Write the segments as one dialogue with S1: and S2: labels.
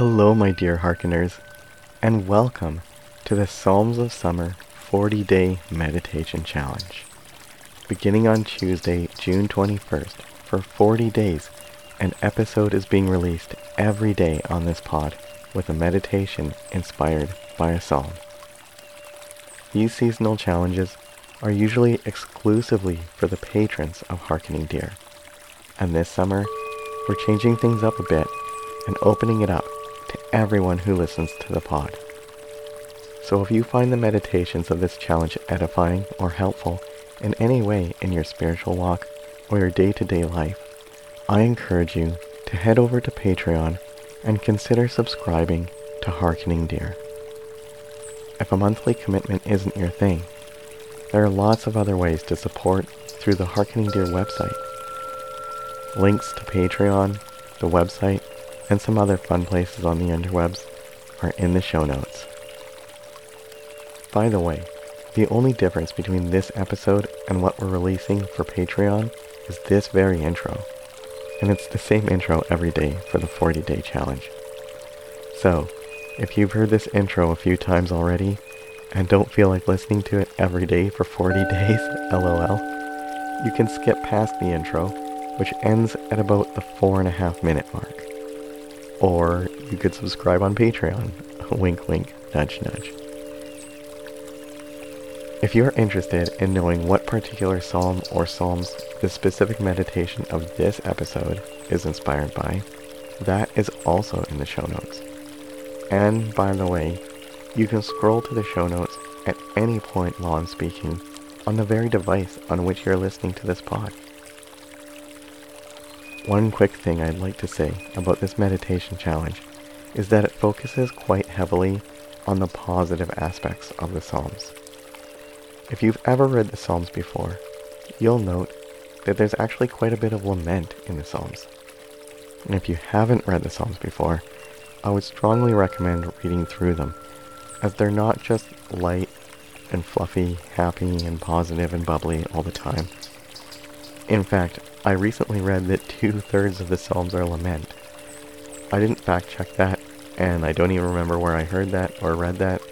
S1: Hello, my dear hearkeners, and welcome to the Psalms of Summer 40 Day Meditation Challenge. Beginning on Tuesday, June 21st, for 40 days, an episode is being released every day on this pod with a meditation inspired by a psalm. These seasonal challenges are usually exclusively for the patrons of Harkening Deer. And this summer, we're changing things up a bit and opening it up everyone who listens to the pod. So if you find the meditations of this challenge edifying or helpful in any way in your spiritual walk or your day-to-day life, I encourage you to head over to Patreon and consider subscribing to Harkening Deer. If a monthly commitment isn't your thing, there are lots of other ways to support through the Harkening Deer website. Links to Patreon, the website, and some other fun places on the interwebs are in the show notes. By the way, the only difference between this episode and what we're releasing for Patreon is this very intro. And it's the same intro every day for the 40 day challenge. So, if you've heard this intro a few times already and don't feel like listening to it every day for 40 days, lol, you can skip past the intro, which ends at about the four and a half minute mark. Or you could subscribe on Patreon. wink, wink, nudge, nudge. If you're interested in knowing what particular psalm or psalms the specific meditation of this episode is inspired by, that is also in the show notes. And by the way, you can scroll to the show notes at any point while I'm speaking on the very device on which you're listening to this pod. One quick thing I'd like to say about this meditation challenge is that it focuses quite heavily on the positive aspects of the Psalms. If you've ever read the Psalms before, you'll note that there's actually quite a bit of lament in the Psalms. And if you haven't read the Psalms before, I would strongly recommend reading through them, as they're not just light and fluffy, happy and positive and bubbly all the time. In fact, I recently read that two-thirds of the Psalms are lament. I didn't fact check that, and I don't even remember where I heard that or read that,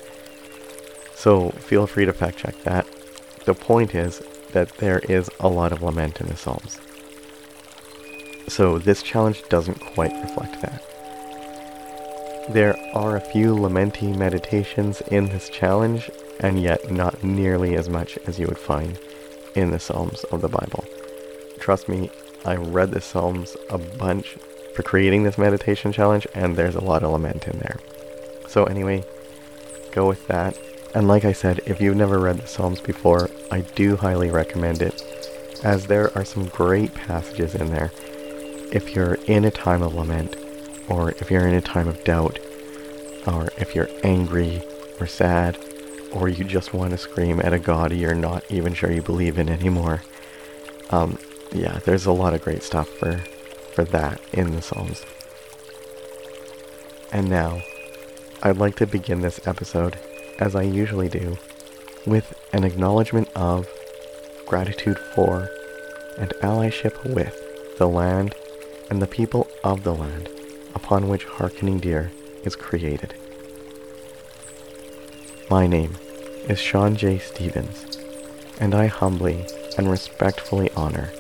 S1: so feel free to fact check that. The point is that there is a lot of lament in the Psalms. So this challenge doesn't quite reflect that. There are a few lamenty meditations in this challenge, and yet not nearly as much as you would find in the Psalms of the Bible. Trust me, I read the Psalms a bunch for creating this meditation challenge, and there's a lot of lament in there. So anyway, go with that. And like I said, if you've never read the Psalms before, I do highly recommend it, as there are some great passages in there. If you're in a time of lament, or if you're in a time of doubt, or if you're angry or sad, or you just want to scream at a god you're not even sure you believe in anymore. Um, yeah, there's a lot of great stuff for, for that in the Psalms. And now, I'd like to begin this episode as I usually do, with an acknowledgement of, gratitude for, and allyship with the land and the people of the land upon which Harkening Deer is created. My name is Sean J. Stevens, and I humbly and respectfully honor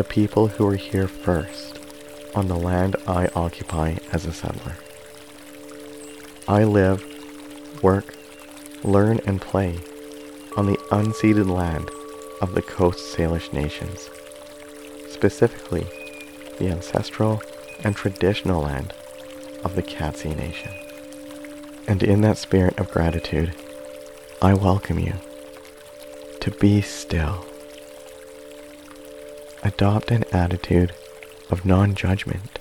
S1: the people who were here first on the land I occupy as a settler. I live, work, learn and play on the unceded land of the Coast Salish nations, specifically the ancestral and traditional land of the Katzie Nation. And in that spirit of gratitude, I welcome you to be still. Adopt an attitude of non-judgment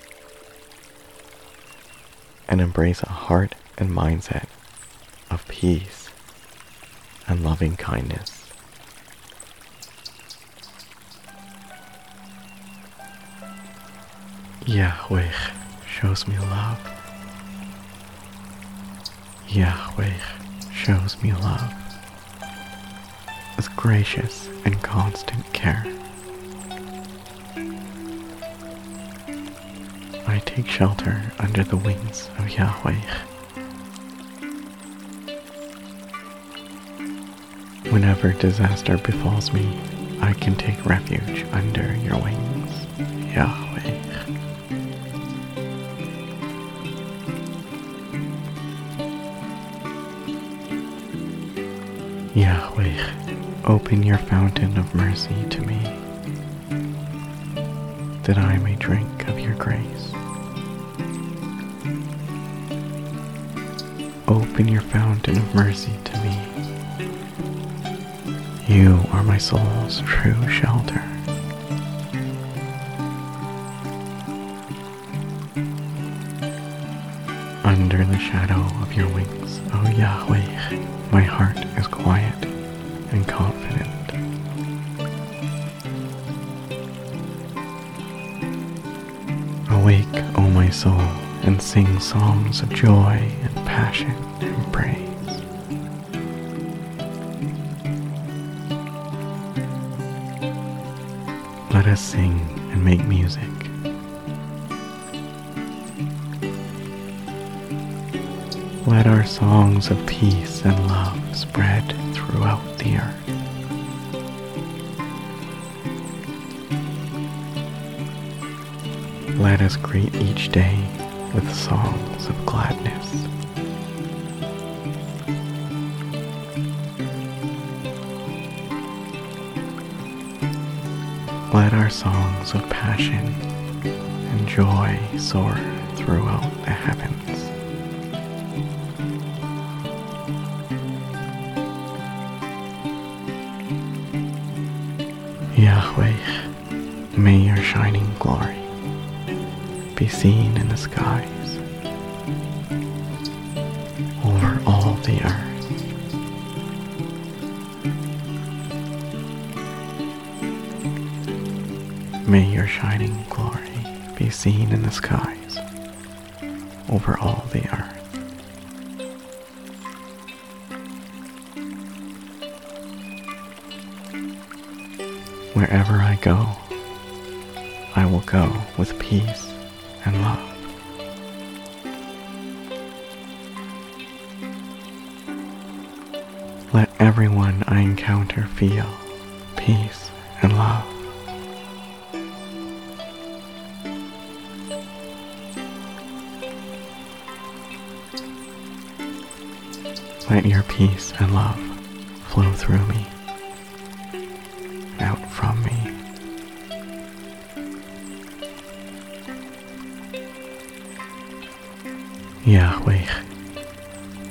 S1: and embrace a heart and mindset of peace and loving kindness. Yahweh shows me love. Yahweh shows me love with gracious and constant care. I take shelter under the wings of Yahweh. Whenever disaster befalls me, I can take refuge under your wings, Yahweh. Yahweh, open your fountain of mercy to me, that I may drink of your grace. Open your fountain of mercy to me. You are my soul's true shelter. Under the shadow of your wings, O Yahweh, my heart is quiet and confident. Awake, O my soul, and sing songs of joy and passion and praise. Let us sing and make music. Let our songs of peace and love spread throughout the earth. Let us greet each day with songs of gladness. Let our songs of passion and joy soar throughout the heavens. Yahweh, may your shining glory be seen in the skies over all the earth. May your shining glory be seen in the skies over all the earth. Wherever I go, I will go with peace and love. Let everyone I encounter feel peace and love. Let your peace and love flow through me, out from Yahweh,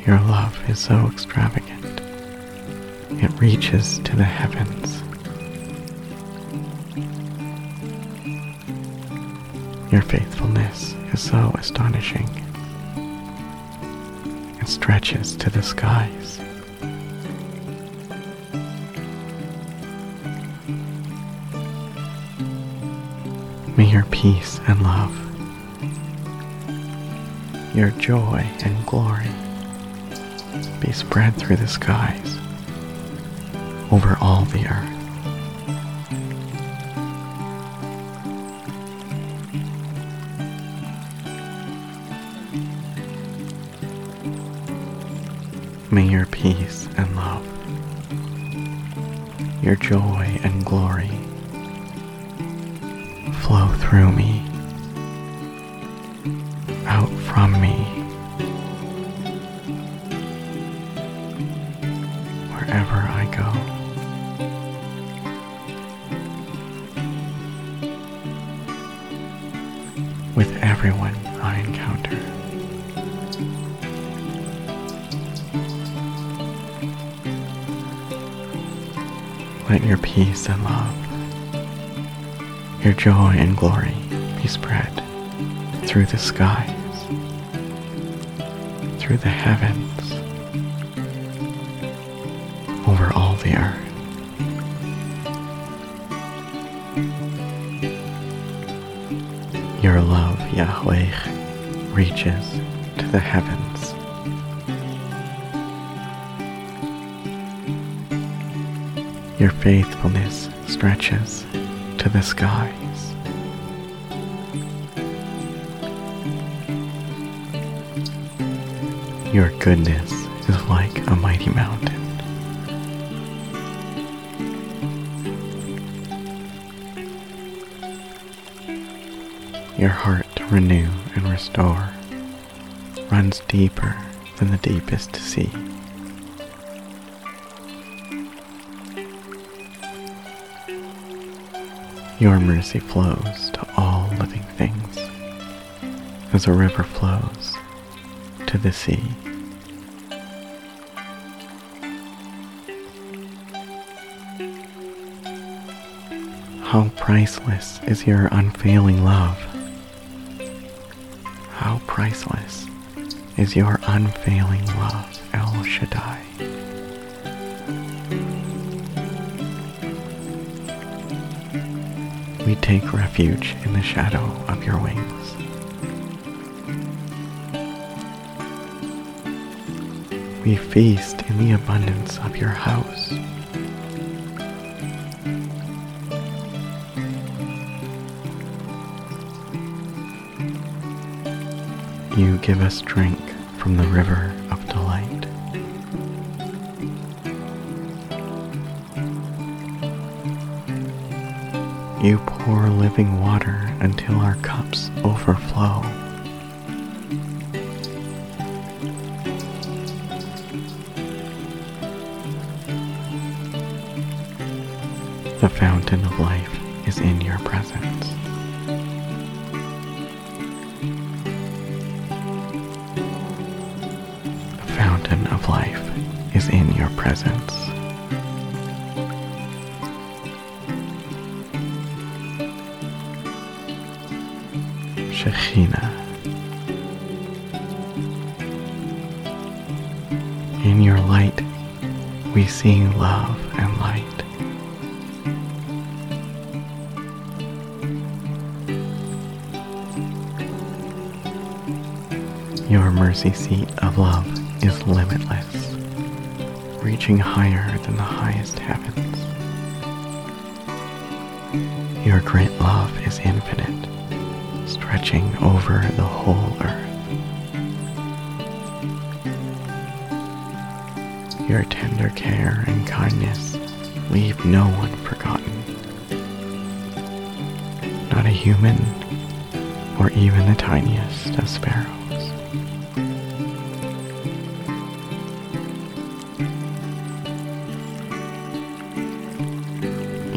S1: your love is so extravagant. It reaches to the heavens. Your faithfulness is so astonishing. It stretches to the skies. May your peace and love, your joy and glory be spread through the skies over all the earth. May your peace and love, your joy and glory flow through me, from me, wherever I go. With everyone I encounter. Let your peace and love, your joy and glory be spread through the skies, through the heavens, over all the earth. Your love, Yahweh, reaches to the heavens. Your faithfulness stretches to the skies. Your goodness is like a mighty mountain. Your heart to renew and restore runs deeper than the deepest sea. Your mercy flows to all living things as a river flows to the sea. How priceless is your unfailing love. How priceless is your unfailing love, El Shaddai. We take refuge in the shadow of your wings. We feast in the abundance of your house. You give us drink from the river of delight. You pour living water until our cups overflow. Fountain of life is in your presence. The fountain of life is in your presence. Shekhinah. In your light, we see love and light. Mercy seat of love is limitless, reaching higher than the highest heavens. Your great love is infinite, stretching over the whole earth. Your tender care and kindness leave no one forgotten. Not a human, or even the tiniest of sparrows.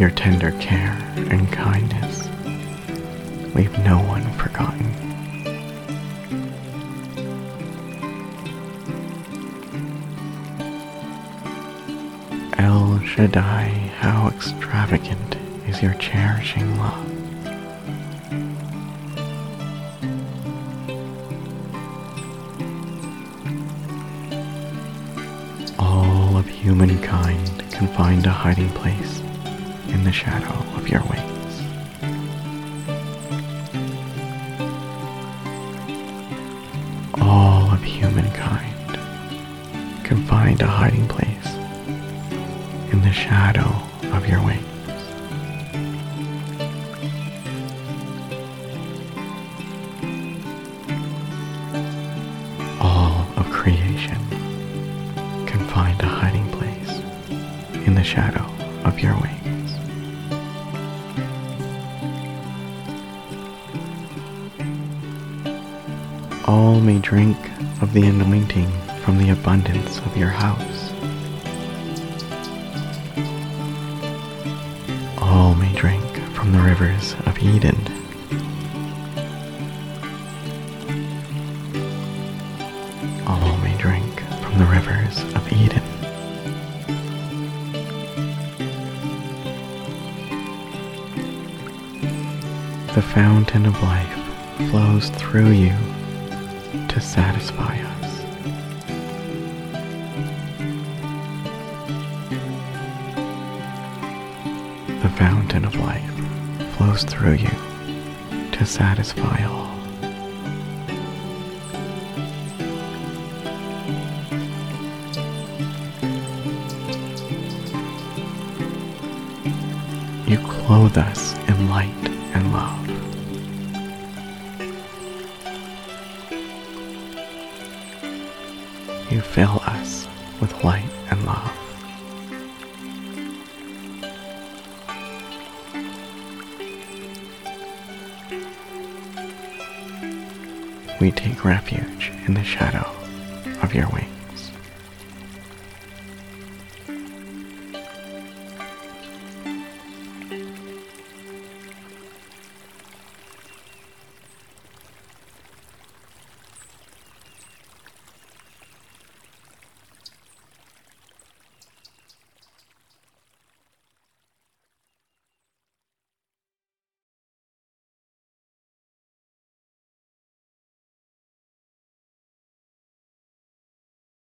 S1: Your tender care and kindness leave no one forgotten. El Shaddai, how extravagant is your cherishing love. All of humankind can find a hiding place in the shadow of your wings. All of humankind can find a hiding place in the shadow of your wings. All of creation can find a hiding place in the shadow of your wings. May drink of the anointing from the abundance of your house. All may drink from the rivers of Eden. All may drink from the rivers of Eden. The fountain of life flows through you to satisfy us. The fountain of life flows through you to satisfy all. You clothe us in light and love. Take refuge in the shadow of your wings.